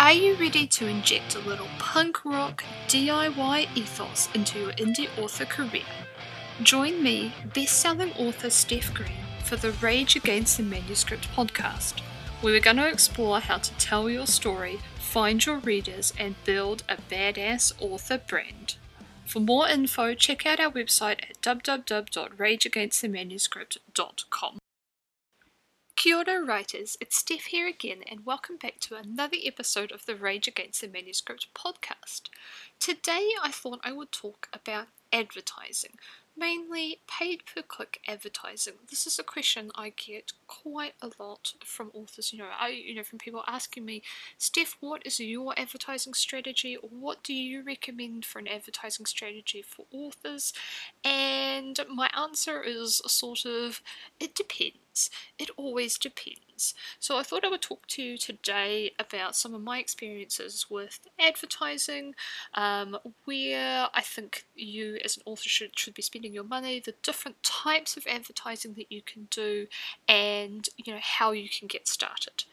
Are you ready to inject a little punk rock DIY ethos into your indie author career? Join me, best-selling author Steph Green, for the Rage Against the Manuscript podcast, we're going to explore how to tell your story, find your readers, and build a badass author brand. For more info, check out our website at www.rageagainstthemanuscript.com. Kia ora writers, it's Steph here again, and welcome back to another episode of the Rage Against the Manuscript podcast. Today I thought I would talk about advertising, mainly paid per click advertising. This is a question I get quite a lot from authors. You know, I you know from people asking me, Steph, what is your advertising strategy, or what do you recommend for an advertising strategy for authors? And my answer is sort of it depends. It always depends. So I thought I would talk to you today about some of my experiences with advertising, um, where I think you as an author should, should be spending your money, the different types of advertising that you can do, and you know how you can get started.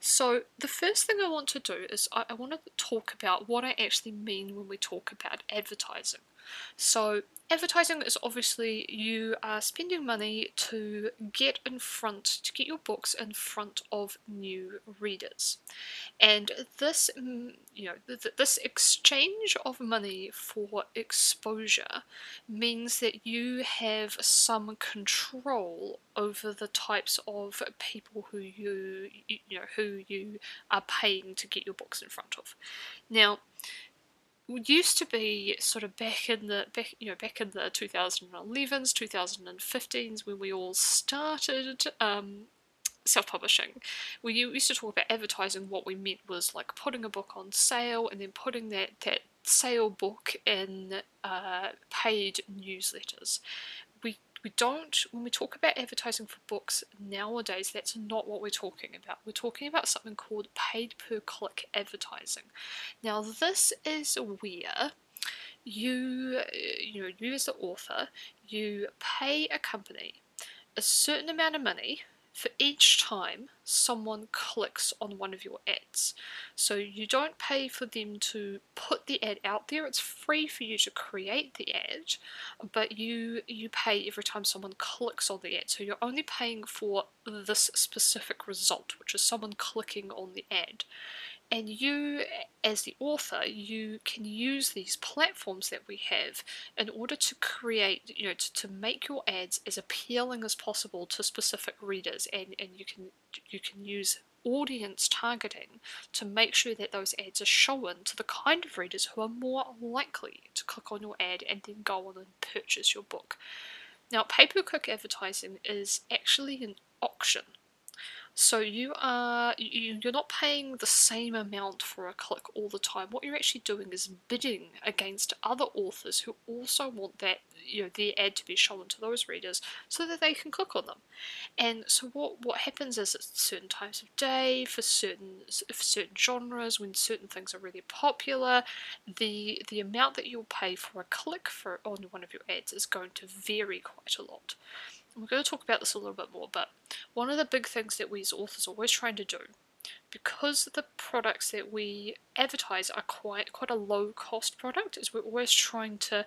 So the first thing I want to do is I, I want to talk about what I actually mean when we talk about advertising. So advertising is obviously you are spending money to get in front, to get your books in front of new readers. And this, mm, you know, th- this exchange of money for exposure means that you have some control over the types of people who you, you know, who you are paying to get your books in front of. Now, used to be sort of back in the back you know back in the 2011s 2015s when we all started um, self-publishing. We used to talk about advertising what we meant was like putting a book on sale and then putting that that sale book in uh, paid newsletters. We don't, when we talk about advertising for books nowadays, that's not what we're talking about. We're talking about something called paid per click advertising. Now, this is where you, you know, you as the author, you pay a company a certain amount of money for each time someone clicks on one of your ads. So you don't pay for them to put the ad out there. It's free for you to create the ad, but you you pay every time someone clicks on the ad. So you're only paying for this specific result, which is someone clicking on the ad and you as the author you can use these platforms that we have in order to create you know to, to make your ads as appealing as possible to specific readers and and you can you can use audience targeting to make sure that those ads are shown to the kind of readers who are more likely to click on your ad and then go on and purchase your book. Now pay per click advertising is actually an auction so you are you, you're not paying the same amount for a click all the time. What you're actually doing is bidding against other authors who also want that you know their ad to be shown to those readers so that they can click on them. And so what what happens is at certain times of day for certain for certain genres when certain things are really popular, the the amount that you'll pay for a click for on one of your ads is going to vary quite a lot we're going to talk about this a little bit more, but one of the big things that we as authors are always trying to do, because the products that we advertise are quite quite a low cost product, is we're always trying to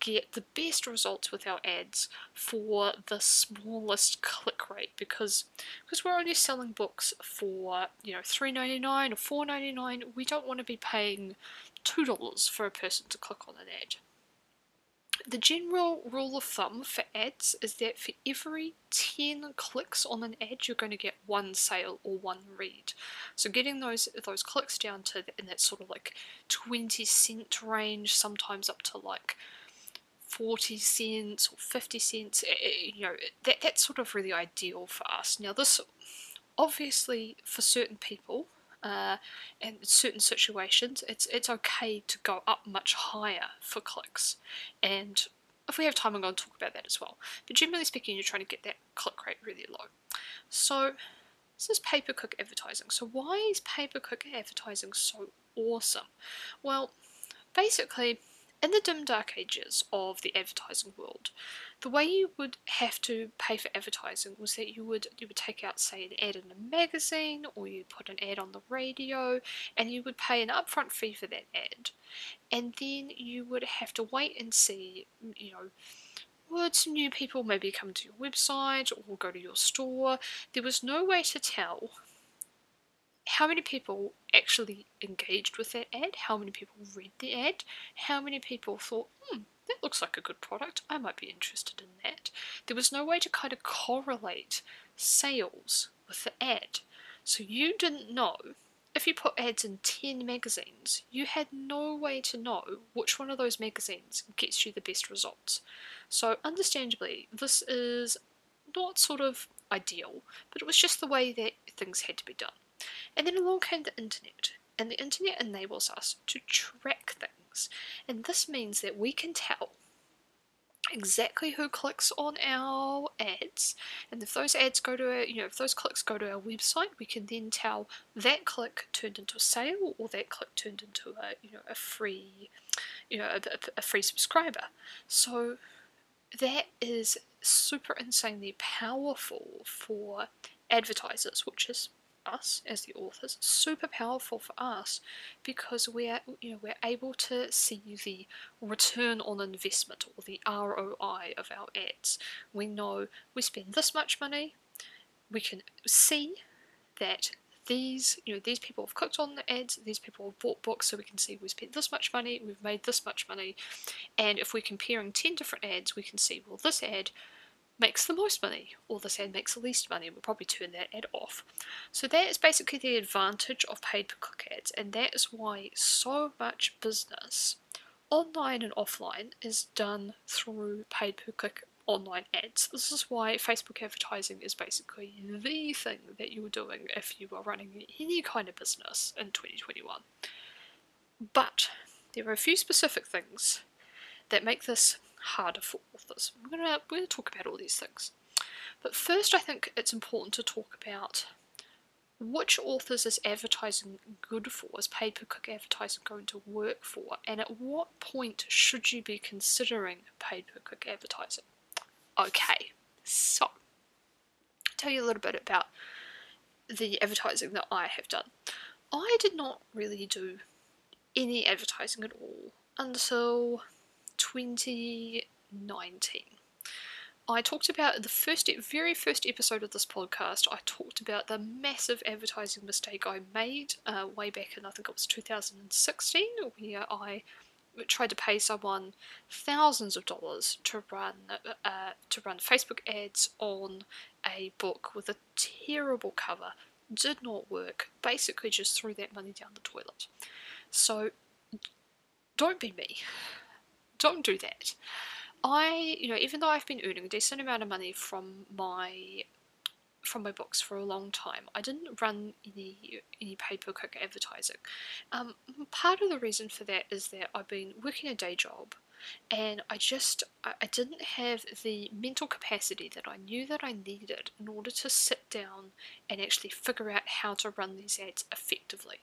get the best results with our ads for the smallest click rate because because we're only selling books for you know three ninety nine or four ninety nine, we don't want to be paying two dollars for a person to click on an ad. The general rule of thumb for ads is that for every 10 clicks on an ad, you're going to get one sale or one read. So getting those those clicks down to in that sort of like 20 cent range, sometimes up to like 40 cents or 50 cents, eh, eh, you know, that, that's sort of really ideal for us. Now, this obviously for certain people uh, in certain situations, it's it's okay to go up much higher for clicks. And if we have time, I'm going to talk about that as well. But generally speaking, you're trying to get that click rate really low. So this is pay per click advertising. So why is pay per click advertising so awesome? Well, basically, in the dim dark ages of the advertising world, the way you would have to pay for advertising was that you would you would take out say an ad in a magazine or you put an ad on the radio and you would pay an upfront fee for that ad. And then you would have to wait and see, mm, you know, would some new people maybe come to your website or go to your store? There was no way to tell how many people actually engaged with that ad, how many people read the ad, how many people thought, hmm, that looks like a good product, I might be interested in that. There was no way to kind of correlate sales with the ad. So you didn't know if you put ads in 10 magazines, you had no way to know which one of those magazines gets you the best results. So, understandably, this is not sort of ideal, but it was just the way that things had to be done. And then along came the internet, and the internet enables us to track things. And this means that we can tell exactly who clicks on our ads and if those ads go to our, you know if those clicks go to our website we can then tell that click turned into a sale or that click turned into a you know a free you know a, a free subscriber so that is super insanely powerful for advertisers which is us as the authors super powerful for us because we're you know we're able to see the return on investment or the ROI of our ads. We know we spend this much money, we can see that these you know these people have clicked on the ads these people have bought books so we can see we spent this much money we've made this much money and if we're comparing 10 different ads we can see well this ad makes the most money, or this ad makes the least money, we'll probably turn that ad off. So that is basically the advantage of paid per click ads, and that is why so much business, online and offline, is done through paid per click online ads. This is why Facebook advertising is basically the thing that you are doing if you are running any kind of business in 2021. But there are a few specific things that make this harder for authors. We're gonna we're gonna talk about all these things. But first I think it's important to talk about which authors is advertising good for, is paid per click advertising going to work for, and at what point should you be considering paid per click advertising? Okay, so I'll tell you a little bit about the advertising that I have done. I did not really do any advertising at all until 2019. I talked about the first, very first episode of this podcast. I talked about the massive advertising mistake I made uh, way back in I think it was 2016, where I tried to pay someone thousands of dollars to run uh, to run Facebook ads on a book with a terrible cover. Did not work. Basically, just threw that money down the toilet. So, don't be me don't do that. I, you know, even though I've been earning a decent amount of money from my from my books for a long time, I didn't run any any paid per click advertising. Um, part of the reason for that is that I've been working a day job, and I just I, I didn't have the mental capacity that I knew that I needed in order to sit down and actually figure out how to run these ads effectively.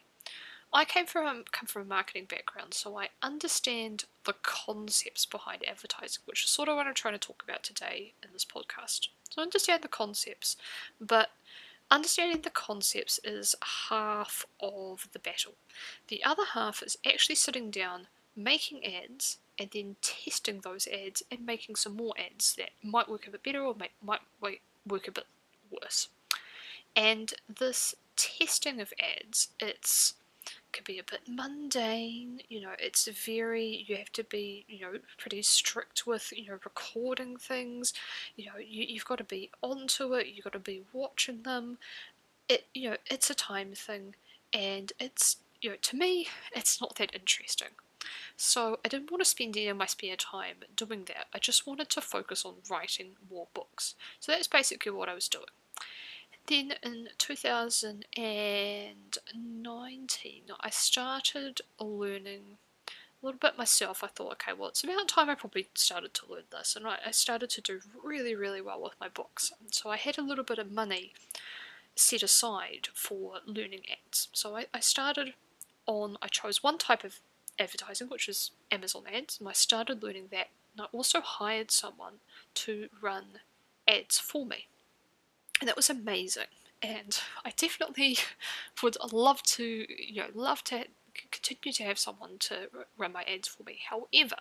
I came from come from a marketing background, so I understand the concepts behind advertising, which is sort of what I'm trying to talk about today in this podcast. So I understand the concepts, but understanding the concepts is half of the battle. The other half is actually sitting down, making ads, and then testing those ads and making some more ads that might work a bit better or might, might work a bit worse. And this testing of ads, it's can be a bit mundane. You know, it's very, you have to be, you know, pretty strict with, you know, recording things. You know, you, you've got to be onto it, you've got to be watching them. It, you know, it's a time thing, and it's, you know, to me, it's not that interesting. So I didn't want to spend any of my spare time doing that. I just wanted to focus on writing more books. So that's basically what I was doing. Then in 2019, I started learning a little bit myself. I thought, okay, well, it's about time I probably started to learn this, and I, started to do really, really well with my books. So I had a little bit of money set aside for learning ads. So I, I started on, I chose one type of advertising, which is Amazon ads, and I started learning that. And I also hired someone to run ads for me. And that was amazing. And I definitely would love to, you know, love to continue to have someone to run my ads for me. However,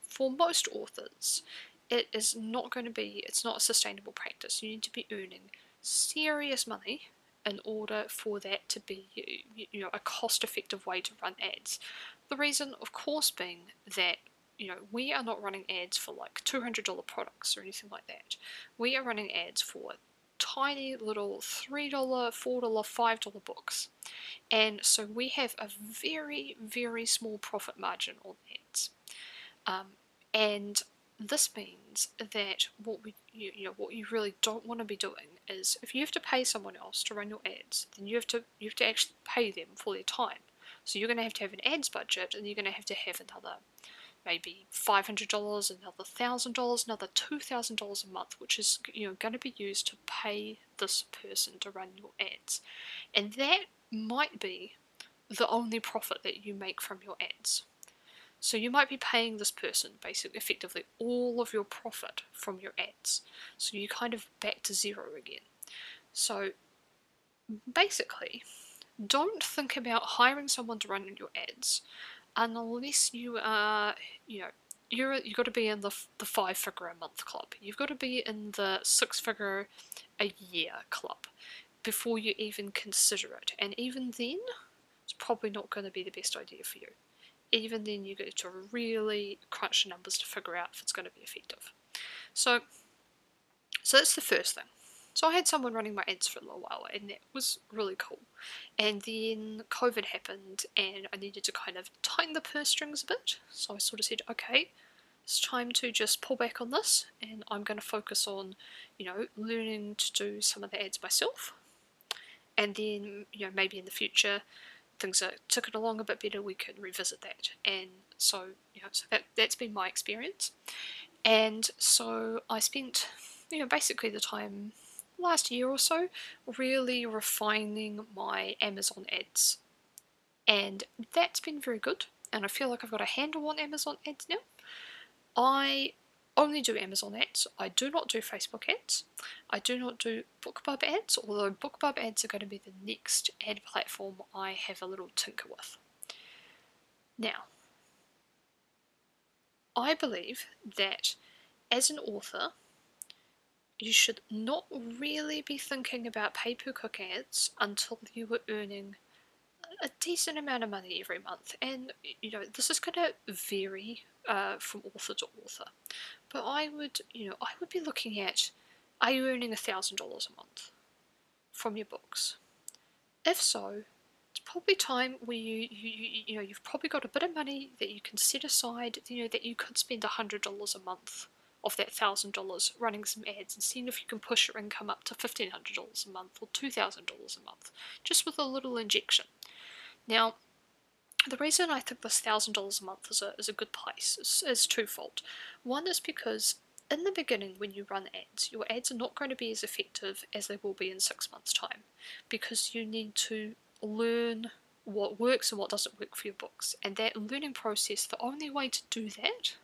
for most authors, it is not going to be, it's not a sustainable practice. You need to be earning serious money in order for that to be, you know, a cost-effective way to run ads. The reason, of course, being that you know, we are not running ads for like $200 products or anything like that. We are running ads for tiny little $3, $4, $5 books. And so we have a very, very small profit margin on ads. Um, and this means that what we you, you know what you really don't want to be doing is if you have to pay someone else to run your ads, then you have to you have to actually pay them for their time. So you're going to have to have an ads budget, and you're going to have to have another maybe $500, another $1,000, another $2,000 a month, which is you know going to be used to pay this person to run your ads. And that might be the only profit that you make from your ads. So you might be paying this person basically effectively all of your profit from your ads. So you're kind of back to zero again. So basically, don't think about hiring someone to run your ads unless you are, you know, you're you've got to be in the the five figure a month club. You've got to be in the six figure a year club before you even consider it. And even then, it's probably not going to be the best idea for you. Even then, you get to really crunch the numbers to figure out if it's going to be effective. So, so that's the first thing. So I had someone running my ads for a little while, and that was really cool. And then COVID happened, and I needed to kind of tighten the purse strings a bit. So I sort of said, okay, it's time to just pull back on this, and I'm going to focus on, you know, learning to do some of the ads myself. And then, you know, maybe in the future, things are ticking along a bit better, we can revisit that. And so, you know, so that, that's been my experience. And so I spent, you know, basically the time last year or so really refining my Amazon ads. And that's been very good, and I feel like I've got a handle on Amazon ads now. I only do Amazon ads. I do not do Facebook ads. I do not do BookBub ads, although BookBub ads are going to be the next ad platform I have a little tinker with. Now, I believe that as an author, you should not really be thinking about pay-per-click ads until you were earning a decent amount of money every month. And, you know, this is going to vary uh, from author to author. But I would, you know, I would be looking at, are you earning a $1,000 a month from your books? If so, it's probably time where you, you, you, know, you've probably got a bit of money that you can set aside, you know, that you could spend a $100 a month of that thousand dollars running some ads and seeing if you can push your income up to fifteen hundred dollars a month or two thousand dollars a month, just with a little injection. Now, the reason I think this thousand dollars a month is a is a good place is, is twofold. One is because in the beginning when you run ads, your ads are not going to be as effective as they will be in six months' time because you need to learn what works and what doesn't work for your books. And that learning process, the only way to do that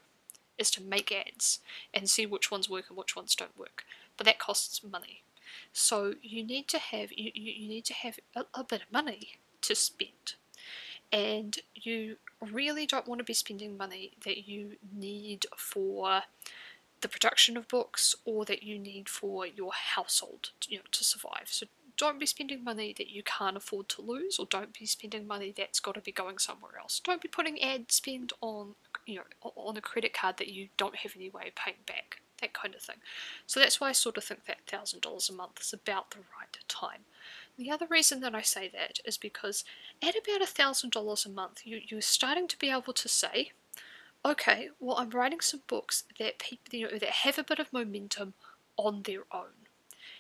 is to make ads and see which ones work and which ones don't work. But that costs money. So you need to have you, you need to have a, a bit of money to spend. And you really don't want to be spending money that you need for the production of books or that you need for your household you know, to survive. So don't be spending money that you can't afford to lose or don't be spending money that's got to be going somewhere else. Don't be putting ad spend on you know on a credit card that you don't have any way of paying back. That kind of thing. So that's why I sort of think that thousand dollars a month is about the right time. The other reason that I say that is because at about a thousand dollars a month, you, you're starting to be able to say, okay, well, I'm writing some books that people, you know, that have a bit of momentum on their own.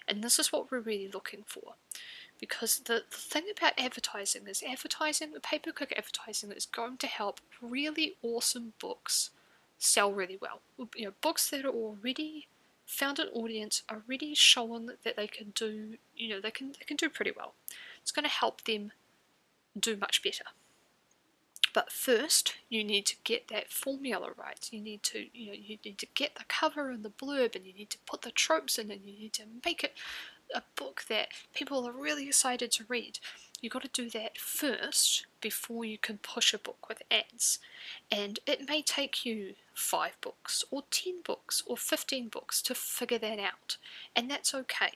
And this is what we're really looking for. Because the, the thing about advertising is advertising, pay-per-click advertising is going to help really awesome books sell really well. You know, books that are already found an audience, already shown that they can do, you know, they can they can do pretty well. It's going to help them do much better. But first, you need to get that formula right. You need to, you know, you need to get the cover and the blurb, and you need to put the tropes in, and you need to make it a book that people are really excited to read. You've got to do that first before you can push a book with ads. And it may take you five books, or ten books, or fifteen books to figure that out. And that's okay.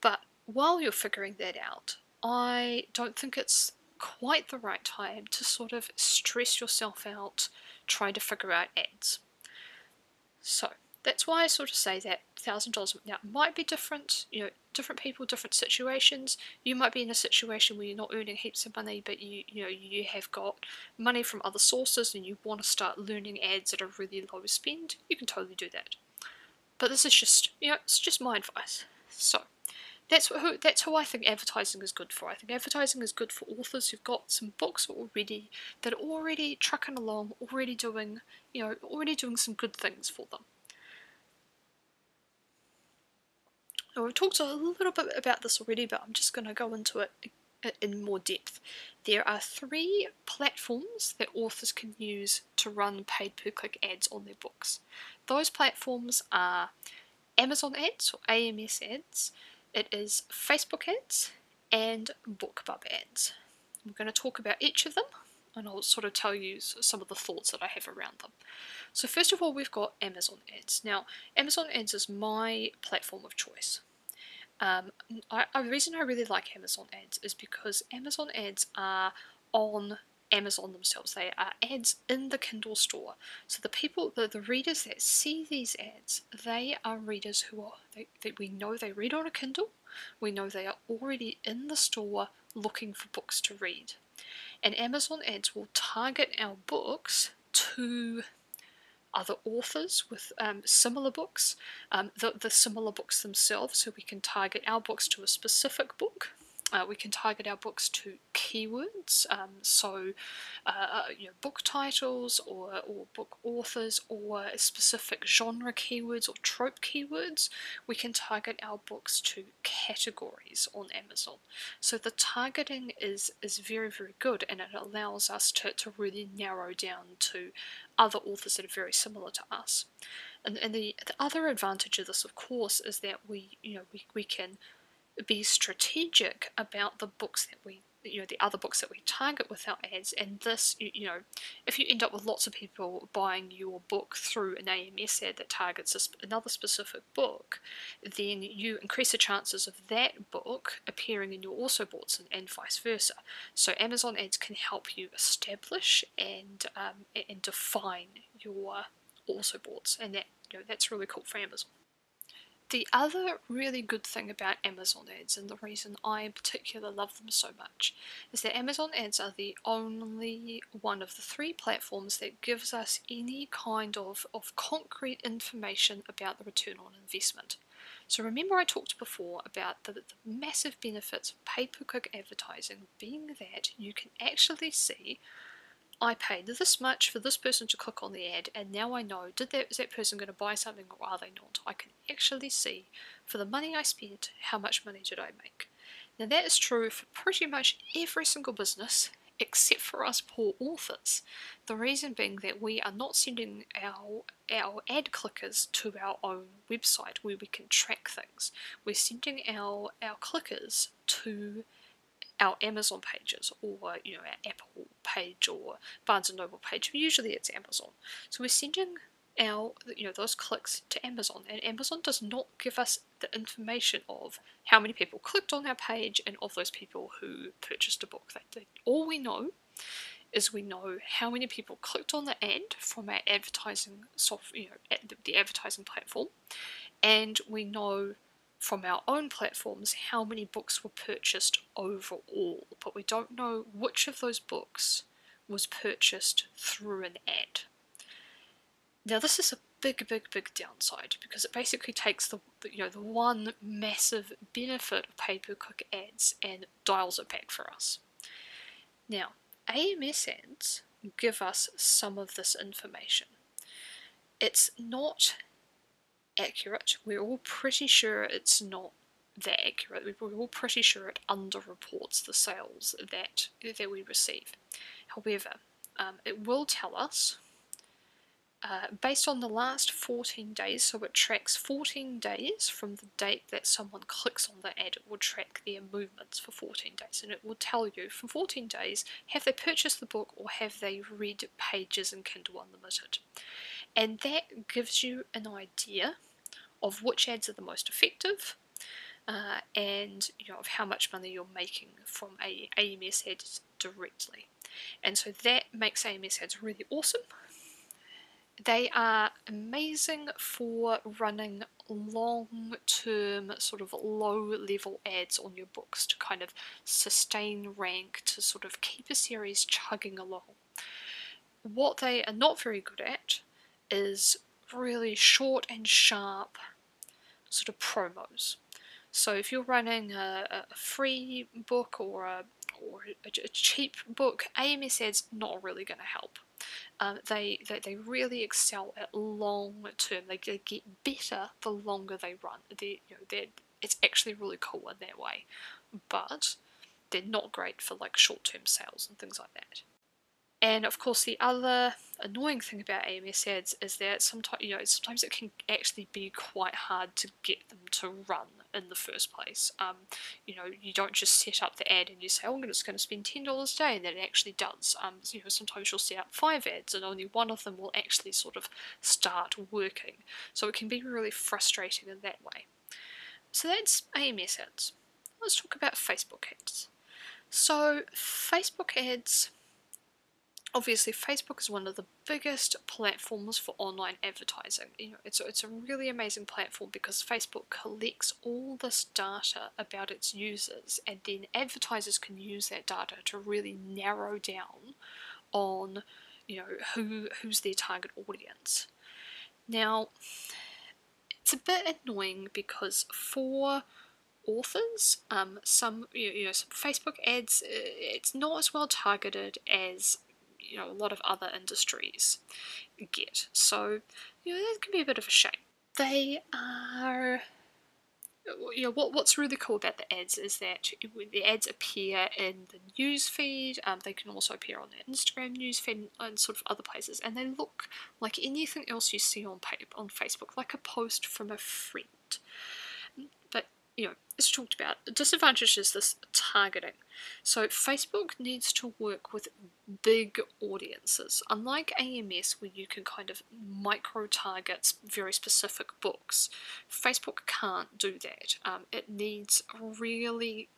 But while you're figuring that out, I don't think it's quite the right time to sort of stress yourself out trying to figure out ads. So that's why I sort of say that thousand dollars now might be different, you know, different people, different situations. You might be in a situation where you're not earning heaps of money, but you you know you have got money from other sources and you want to start learning ads at a really low spend. You can totally do that. But this is just you know it's just my advice. So that's who that's who I think advertising is good for. I think advertising is good for authors who've got some books already that are already trucking along, already doing you know already doing some good things for them. Now we've talked a little bit about this already, but I'm just going to go into it in more depth. There are three platforms that authors can use to run paid per click ads on their books. Those platforms are Amazon ads or AMS ads, it is Facebook ads and BookBub ads. We're going to talk about each of them and I'll sort of tell you some of the thoughts that I have around them. So first of all, we've got Amazon ads. Now, Amazon ads is my platform of choice. Um, I, the reason I really like Amazon ads is because Amazon ads are on Amazon themselves. They are ads in the Kindle store. So the people, the, the readers that see these ads, they are readers who are, they, they, we know they read on a Kindle. We know they are already in the store looking for books to read. And Amazon ads will target our books to other authors with um, similar books, um, the, the similar books themselves, so we can target our books to a specific book uh, we can target our books to keywords, um, so uh, uh, you know, book titles or, or book authors or specific genre keywords or trope keywords. We can target our books to categories on Amazon. So the targeting is, is very, very good and it allows us to, to really narrow down to other authors that are very similar to us. And, and the, the other advantage of this, of course, is that we, you know, we, we can be strategic about the books that we you know the other books that we target with our ads. And this you, you know if you end up with lots of people buying your book through an AMS ad that targets a, another specific book then you increase the chances of that book appearing in your also boughts and, and vice versa. So Amazon ads can help you establish and um, and define your also boughts and that you know that's really cool for Amazon the other really good thing about Amazon ads, and the reason I in particular love them so much, is that Amazon ads are the only one of the three platforms that gives us any kind of, of concrete information about the return on investment. So remember I talked before about the, the massive benefits of pay-per-click advertising being that you can actually see I paid this much for this person to click on the ad, and now I know did that is that person going to buy something or are they not? I can actually see for the money I spent how much money did I make. Now that is true for pretty much every single business except for us poor authors. The reason being that we are not sending our our ad clickers to our own website where we can track things. We're sending our our clickers to our Amazon pages or you know our Apple page or Barnes and Noble page. Usually it's Amazon. So we're sending our you know those clicks to Amazon and Amazon does not give us the information of how many people clicked on our page and of those people who purchased a book. They, all we know is we know how many people clicked on the ad from our advertising soft you know the advertising platform and we know from our own platforms how many books were purchased overall, but we don't know which of those books was purchased through an ad. Now this is a big, big, big downside because it basically takes the you know the one massive benefit of pay-per-click ads and dials it back for us. Now, AMS ads give us some of this information. It's not accurate. We're all pretty sure it's not that accurate. We're all pretty sure it underreports the sales that that we receive. However, um, it will tell us uh, based on the last 14 days, so it tracks 14 days from the date that someone clicks on the ad, it will track their movements for 14 days and it will tell you from 14 days have they purchased the book or have they read pages in Kindle Unlimited. And that gives you an idea of which ads are the most effective uh, and you know of how much money you're making from a AMS ads directly. And so that makes AMS ads really awesome they are amazing for running long term, sort of low level ads on your books to kind of sustain rank, to sort of keep a series chugging along. What they are not very good at is really short and sharp sort of promos. So if you're running a, a free book or a or a, a cheap book, AMS ads not really going to help. Um, they, they, they really excel at long term. They, they get better the longer they run. They you know they it's actually really cool in that way, but they're not great for like short term sales and things like that. And of course, the other annoying thing about AMS ads is that sometimes you know sometimes it can actually be quite hard to get them to run in the first place. Um, you know, you don't just set up the ad and you say, "Oh, just going to spend ten dollars a day," and then it actually does. Um, you know, sometimes you'll set up five ads and only one of them will actually sort of start working. So it can be really frustrating in that way. So that's AMS ads. Let's talk about Facebook ads. So Facebook ads obviously Facebook is one of the biggest platforms for online advertising. You know, it's a, it's a really amazing platform because Facebook collects all this data about its users and then advertisers can use that data to really narrow down on you know who who's their target audience. Now it's a bit annoying because for authors. Um, some you know some Facebook ads, uh, it's not as well targeted as you know a lot of other industries get. So you know that can be a bit of a shame. They are you know what what's really cool about the ads is that when the ads appear in the news feed um, they can also appear on their instagram news feed and sort of other places and they look like anything else you see on on facebook like a post from a friend you know, as talked about, the disadvantage is this targeting. So Facebook needs to work with big audiences. Unlike AMS, where you can kind of micro target very specific books, Facebook can't do that. Um, it needs really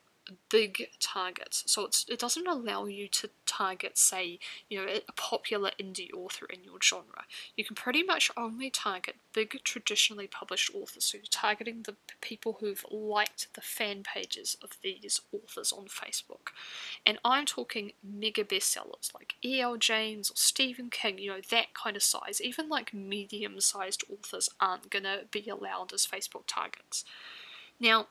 big targets. So it doesn't allow you to target, say, you know, a popular indie author in your genre. You can pretty much only target big traditionally published authors. So you're targeting the people who've liked the fan pages of these authors on Facebook. And I'm talking mega bestsellers like E.L. James or Stephen King, you know, that kind of size. Even like medium sized authors aren't going to be allowed as Facebook targets. Now,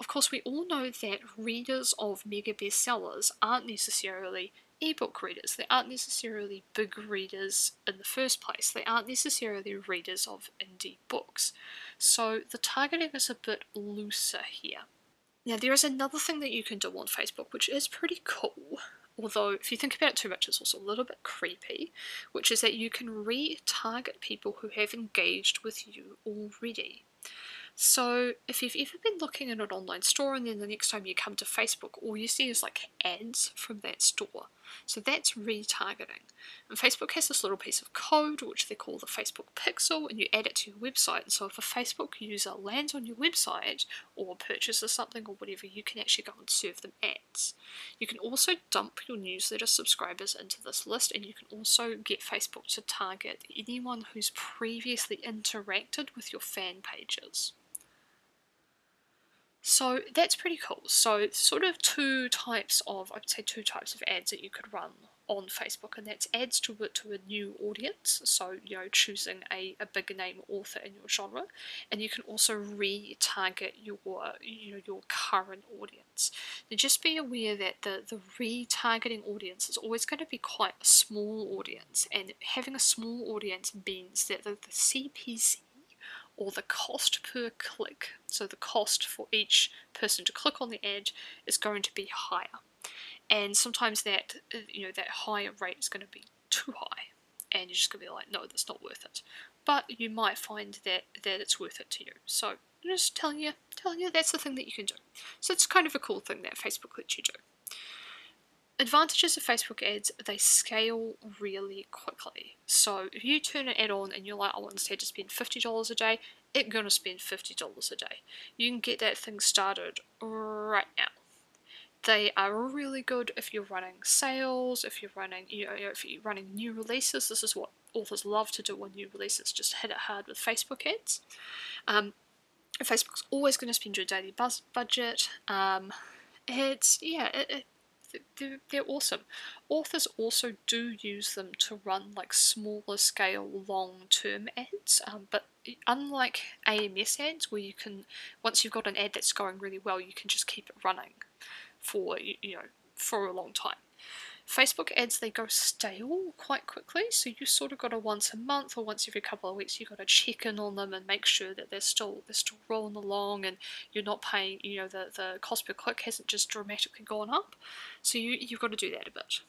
of course, we all know that readers of mega bestsellers aren't necessarily ebook readers. They aren't necessarily big readers in the first place. They aren't necessarily readers of indie books. So the targeting is a bit looser here. Now, there is another thing that you can do on Facebook, which is pretty cool. Although, if you think about it too much, it's also a little bit creepy, which is that you can retarget people who have engaged with you already. So if you've ever been looking in an online store and then the next time you come to Facebook, all you see is like ads from that store. So that's retargeting. And Facebook has this little piece of code which they call the Facebook Pixel, and you add it to your website. And so if a Facebook user lands on your website or purchases something or whatever, you can actually go and serve them ads. You can also dump your newsletter subscribers into this list, and you can also get Facebook to target anyone who's previously interacted with your fan pages. So that's pretty cool. So sort of two types of, I'd say two types of ads that you could run on Facebook, and that's ads to to a new audience. So you know, choosing a, a big name author in your genre, and you can also retarget your you know your current audience. Now just be aware that the the retargeting audience is always going to be quite a small audience, and having a small audience means that the, the CPC or the cost per click, so the cost for each person to click on the ad is going to be higher. And sometimes that you know that higher rate is going to be too high, and you're just gonna be like, no, that's not worth it. But you might find that that it's worth it to you. So I'm just telling you, telling you that's the thing that you can do. So it's kind of a cool thing that Facebook lets you do. Advantages of Facebook ads, they scale really quickly. So if you turn an ad on and you're like, I want this ad to spend $50 a day, it's gonna spend $50 a day. You can get that thing started right now. They are really good if you're running sales, if you're running, you know, if you're running new releases. This is what authors love to do on new releases, just hit it hard with Facebook ads. Um, Facebook's always going to spend your daily buzz budget. Um, it's yeah, it, it, they're, awesome. Authors also do use them to run like smaller scale long term ads, um, but unlike AMS ads where you can once you've got an ad that's going really well, you can just keep it running for you know for a long time. Facebook ads they go stale quite quickly, so you sort of got to once a month or once every couple of weeks you got to check in on them and make sure that they're still they're still rolling along and you're not paying you know the the cost per click hasn't just dramatically gone up. So you you've got to do that a bit.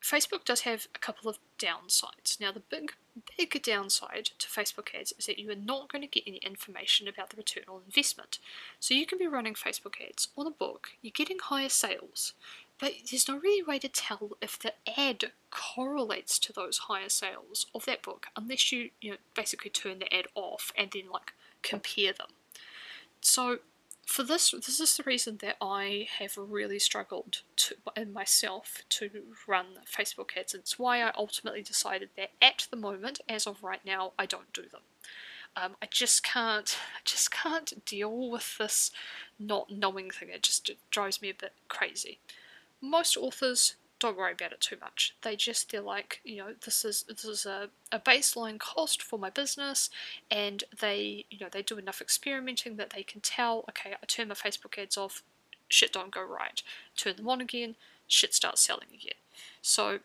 Facebook does have a couple of downsides. Now, the big, big downside to Facebook ads is that you are not going to get any information about the return on investment. So, you can be running Facebook ads on a book, you're getting higher sales, but there's no really way to tell if the ad correlates to those higher sales of that book unless you, you know, basically turn the ad off and then like compare them. So for this, this is the reason that I have really struggled to, in myself to run Facebook ads. It's why I ultimately decided that at the moment, as of right now, I don't do them. Um, I just can't, I just can't deal with this not knowing thing. It just drives me a bit crazy most authors don't worry about it too much. They just they're like, you know, this is this is a, a baseline cost for my business and they you know, they do enough experimenting that they can tell, okay, I turn my Facebook ads off, shit don't go right. Turn them on again, shit starts selling again. So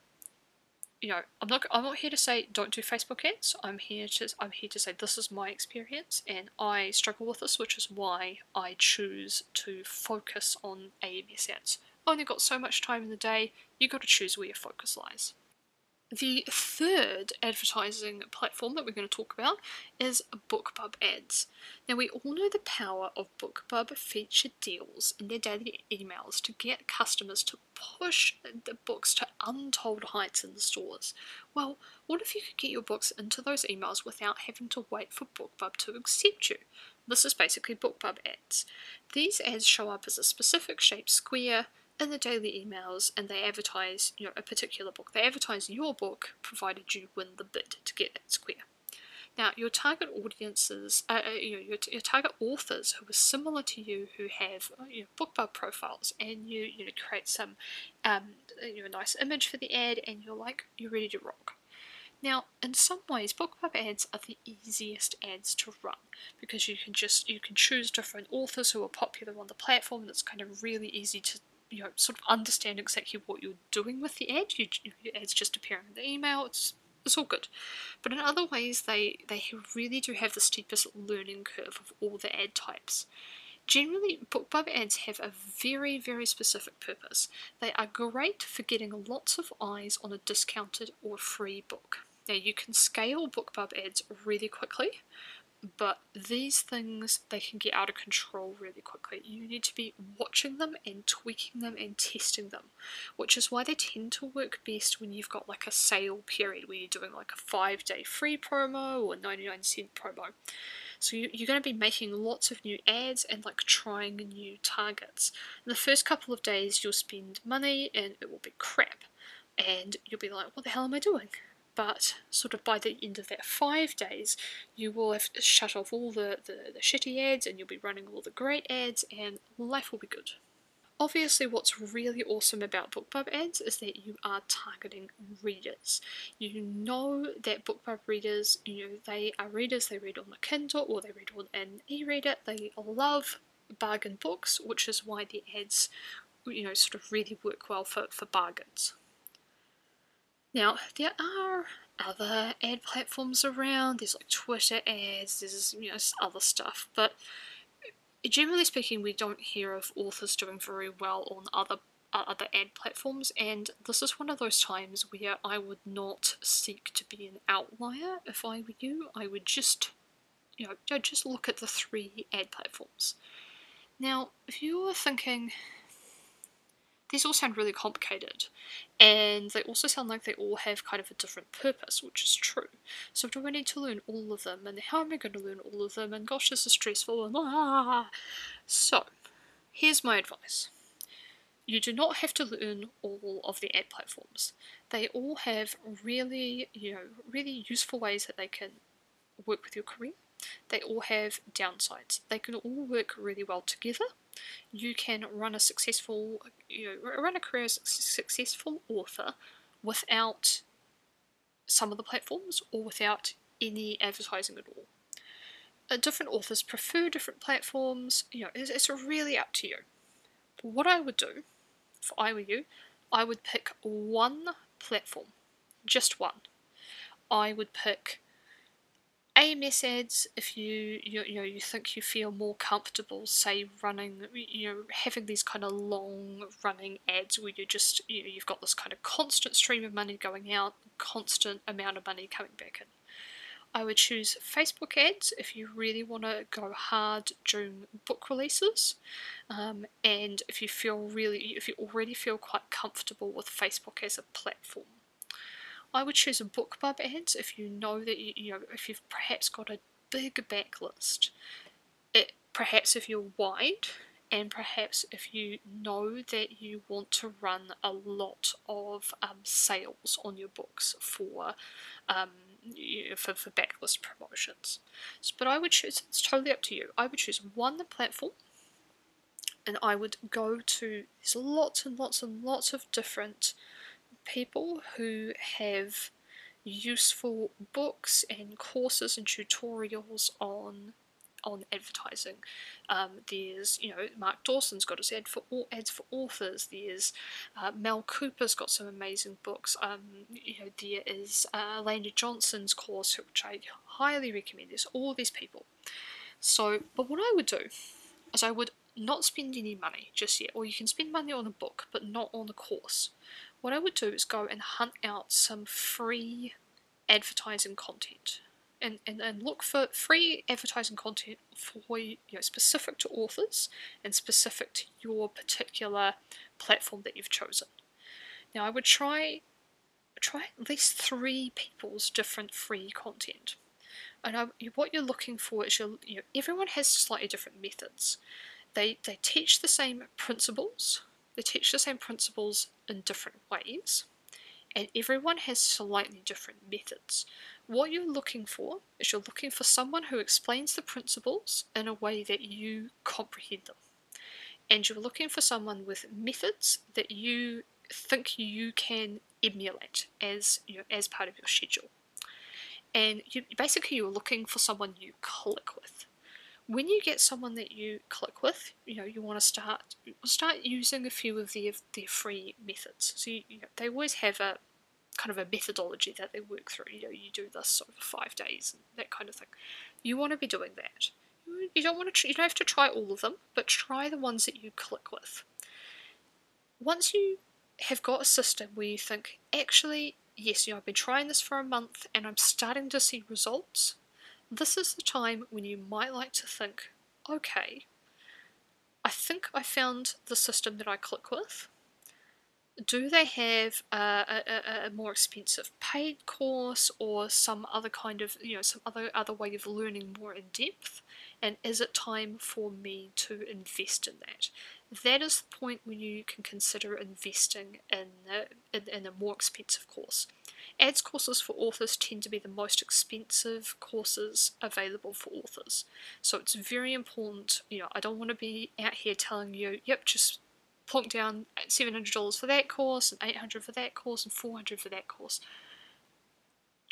you know, I'm not I'm not here to say don't do Facebook ads. I'm here to I'm here to say this is my experience and I struggle with this, which is why I choose to focus on AMS ads only got so much time in the day, you got to choose where your focus lies. The third advertising platform that we're going to talk about is BookBub ads. Now, we all know the power of BookBub featured deals in their daily emails to get customers to push the books to untold heights in the stores. Well, what if you could get your books into those emails without having to wait for BookBub to accept you? This is basically BookBub ads. These ads show up as a specific shaped square in the daily emails and they advertise you know a particular book. They advertise your book provided you win the bid to get that square. Now, your target audiences, uh, uh, you know, your, your target authors who are similar to you, who have uh, you know, BookBub profiles, and you you know create some um, you know, a nice image for the ad, and you're like you're ready to rock. Now, in some ways, BookBub ads are the easiest ads to run because you can just you can choose different authors who are popular on the platform. And it's kind of really easy to you know sort of understand exactly what you're doing with the ad. You, your ad's just appearing in the email. It's it's all good. But in other ways, they they really do have the steepest learning curve of all the ad types. Generally, BookBub ads have a very, very specific purpose. They are great for getting lots of eyes on a discounted or free book. Now, you can scale BookBub ads really quickly, but these things they can get out of control really quickly. You need to be watching them and tweaking them and testing them, which is why they tend to work best when you've got like a sale period where you're doing like a five day free promo or 99 cent promo. So you, are going to be making lots of new ads and like trying new targets. In the first couple of days, you'll spend money and it will be crap, and you'll be like, what the hell am I doing? But sort of by the end of that five days, you will have shut off all the, the, the shitty ads and you'll be running all the great ads, and life will be good. Obviously, what's really awesome about BookBub ads is that you are targeting readers. You know that BookBub readers, you know, they are readers, they read on the Kindle or they read on an e-reader, they love bargain books, which is why the ads, you know, sort of really work well for, for bargains. Now, there are other ad platforms around, there's like Twitter ads, there's you know other stuff, but uh, generally speaking, we don't hear of authors doing very well on other uh, other ad platforms, and this is one of those times where I would not seek to be an outlier. If I were you, I would just, you know, just look at the three ad platforms. Now, if you were thinking, these all sound really complicated, and they also sound like they all have kind of a different purpose, which is true. So do I need to learn all of them, and how am I going to learn all of them, and gosh, this is stressful, and ah. So, here's my advice you do not have to learn all of the ad platforms. They all have really, you know, really useful ways that they can work with your career. They all have downsides. They can all work really well together. You can run a successful, you know, run a career as a successful author without some of the platforms or without any advertising at all. Uh, different authors prefer different platforms. You know, it's, it's really up to you. But what I would do if I were you, I would pick one platform, just one. I would pick AMS ads if you, you you know you think you feel more comfortable, say running you know having these kind of long running ads where you just you know you've got this kind of constant stream of money going out, constant amount of money coming back in. I would choose Facebook ads if you really want to go hard during book releases, um, and if you feel really, if you already feel quite comfortable with Facebook as a platform. I would choose a BookBub ads if you know that you, you know if you've perhaps got a big backlist. It perhaps if you're wide and perhaps if you know that you want to run a lot of um, sales on your books for um, for, for backlist promotions. So, but I would choose, it's totally up to you. I would choose one platform and I would go to, there's lots and lots and lots of different people who have useful books and courses and tutorials on on advertising. Um, there's, you know, Mark Dawson's got his ad for all ads for authors. There's uh, Mal Cooper's got some amazing books. Um, you know, there is uh, Elena Johnson's course, which I highly recommend. There's all these people. So, but what I would do is I would not spend any money just yet, or you can spend money on a book, but not on a course. What I would do is go and hunt out some free advertising content and, and, and look for free advertising content for you know specific to authors and specific to your particular platform that you've chosen. Now I would try try at least three people's different free content. And I, what you're looking for is you know, everyone has slightly different methods. They they teach the same principles. They teach the same principles in different ways, and everyone has slightly different methods. What you're looking for is you're looking for someone who explains the principles in a way that you comprehend them. And you're looking for someone with methods that you think you can emulate as you know, as part of your schedule. And you, basically you're looking for someone you click with. When you get someone that you click with, you know, you want to start start using a few of their, their free methods. So you, you know, they always have a kind of a methodology that they work through. You know, you do this over five days and that kind of thing. You want to be doing that. You don't want to. You don't have to try all of them, but try the ones that you click with. Once you have got a system where you think, actually, yes, you know, I've been trying this for a month and I'm starting to see results. This is the time when you might like to think, okay, I think I found the system that I click with. Do they have a, a, a, more expensive paid course or some other kind of you know some other other way of learning more in depth? And is it time for me to invest in that that is the point when you can consider investing in a, in, in a more expensive course ads courses for authors tend to be the most expensive courses available for authors so it's very important you know i don't want to be out here telling you yep just plonk down $700 for that course and 800 for that course and 400 for that course.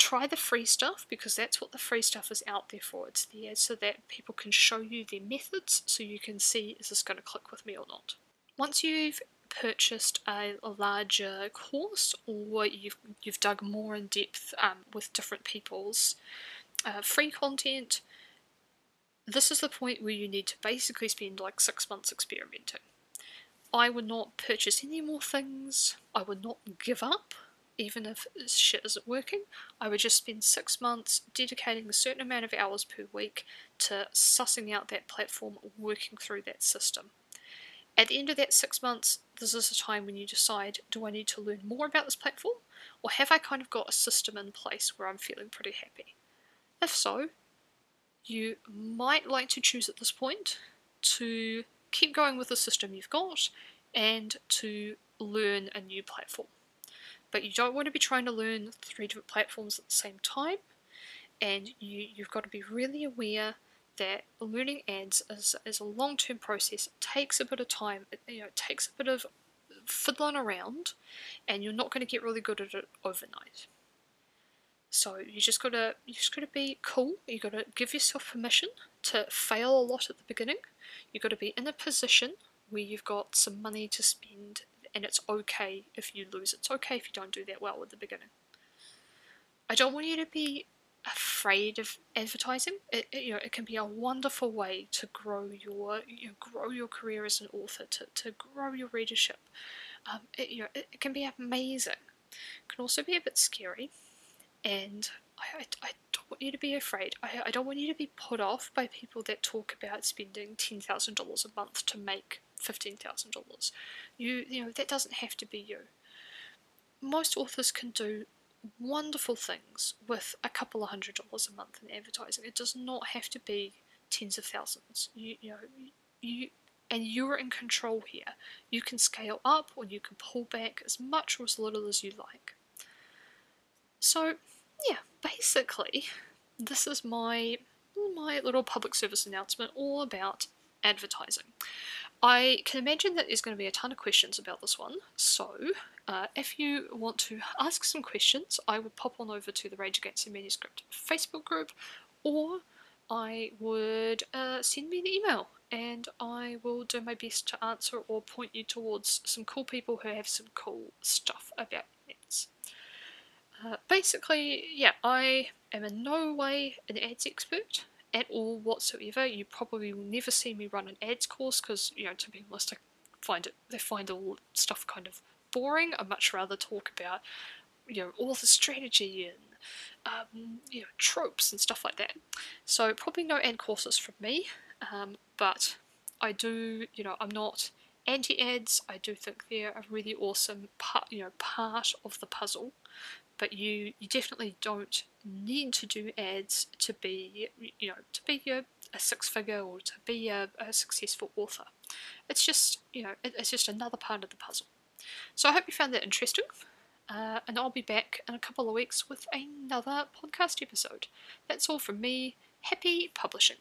Try the free stuff because that's what the free stuff is out there for. It's there so that people can show you their methods so you can see is this going to click with me or not. Once you've purchased a, a larger course or you've, you've dug more in depth um, with different people's uh, free content, this is the point where you need to basically spend like six months experimenting I would not purchase any more things. I would not give up, even if shit isn't working. I would just spend six months dedicating a certain amount of hours per week to sussing out that platform, working through that system. At the end of that six months, this is a time when you decide do I need to learn more about this platform, or have I kind of got a system in place where I'm feeling pretty happy? If so, you might like to choose at this point to keep going with the system you've got and to learn a new platform. But you don't want to be trying to learn three different platforms at the same time, and you, you've got to be really aware that learning ads is, is a long term process. It takes a bit of time, it, you know, it takes a bit of fiddling around, and you're not going to get really good at it overnight. So you just gotta you just gotta be cool. You gotta give yourself permission to fail a lot at the beginning. You gotta be in a position where you've got some money to spend, and it's okay if you lose. It's okay if you don't do that well at the beginning. I don't want you to be afraid of advertising. It, it, you know, it can be a wonderful way to grow your you know, grow your career as an author, to, to grow your readership. Um, it, you know, it, it, can be amazing. It can also be a bit scary, and I, I, I don't want you to be afraid. I, I don't want you to be put off by people that talk about spending ten thousand dollars a month to make fifteen thousand dollars. You you know that doesn't have to be you. Most authors can do wonderful things with a couple of hundred dollars a month in advertising. It does not have to be tens of thousands. You, you know, you and you're in control here. You can scale up or you can pull back as much or as little as you like. So, yeah, basically, this is my my little public service announcement all about advertising. I can imagine that there's going to be a ton of questions about this one, so uh, if you want to ask some questions, I would pop on over to the Rage Against the Manuscript Facebook group, or I would uh, send me an email and I will do my best to answer or point you towards some cool people who have some cool stuff about ads. Uh, basically, yeah, I am in no way an ads expert at all whatsoever. You probably will never see me run an ads course because, you know, to be honest, I find it, they find all stuff kind of boring. I'd much rather talk about, you know, all the strategy and, um, you know, tropes and stuff like that. So probably no ad courses from me, um, but I do, you know, I'm not anti-ads. I do think they're a really awesome part, you know, part of the puzzle. But you, you definitely don't need to do ads to be, you know, to be a, a six-figure or to be a, a successful author. It's just, you know, it, it's just another part of the puzzle. So I hope you found that interesting. Uh, and I'll be back in a couple of weeks with another podcast episode. That's all from me. Happy publishing.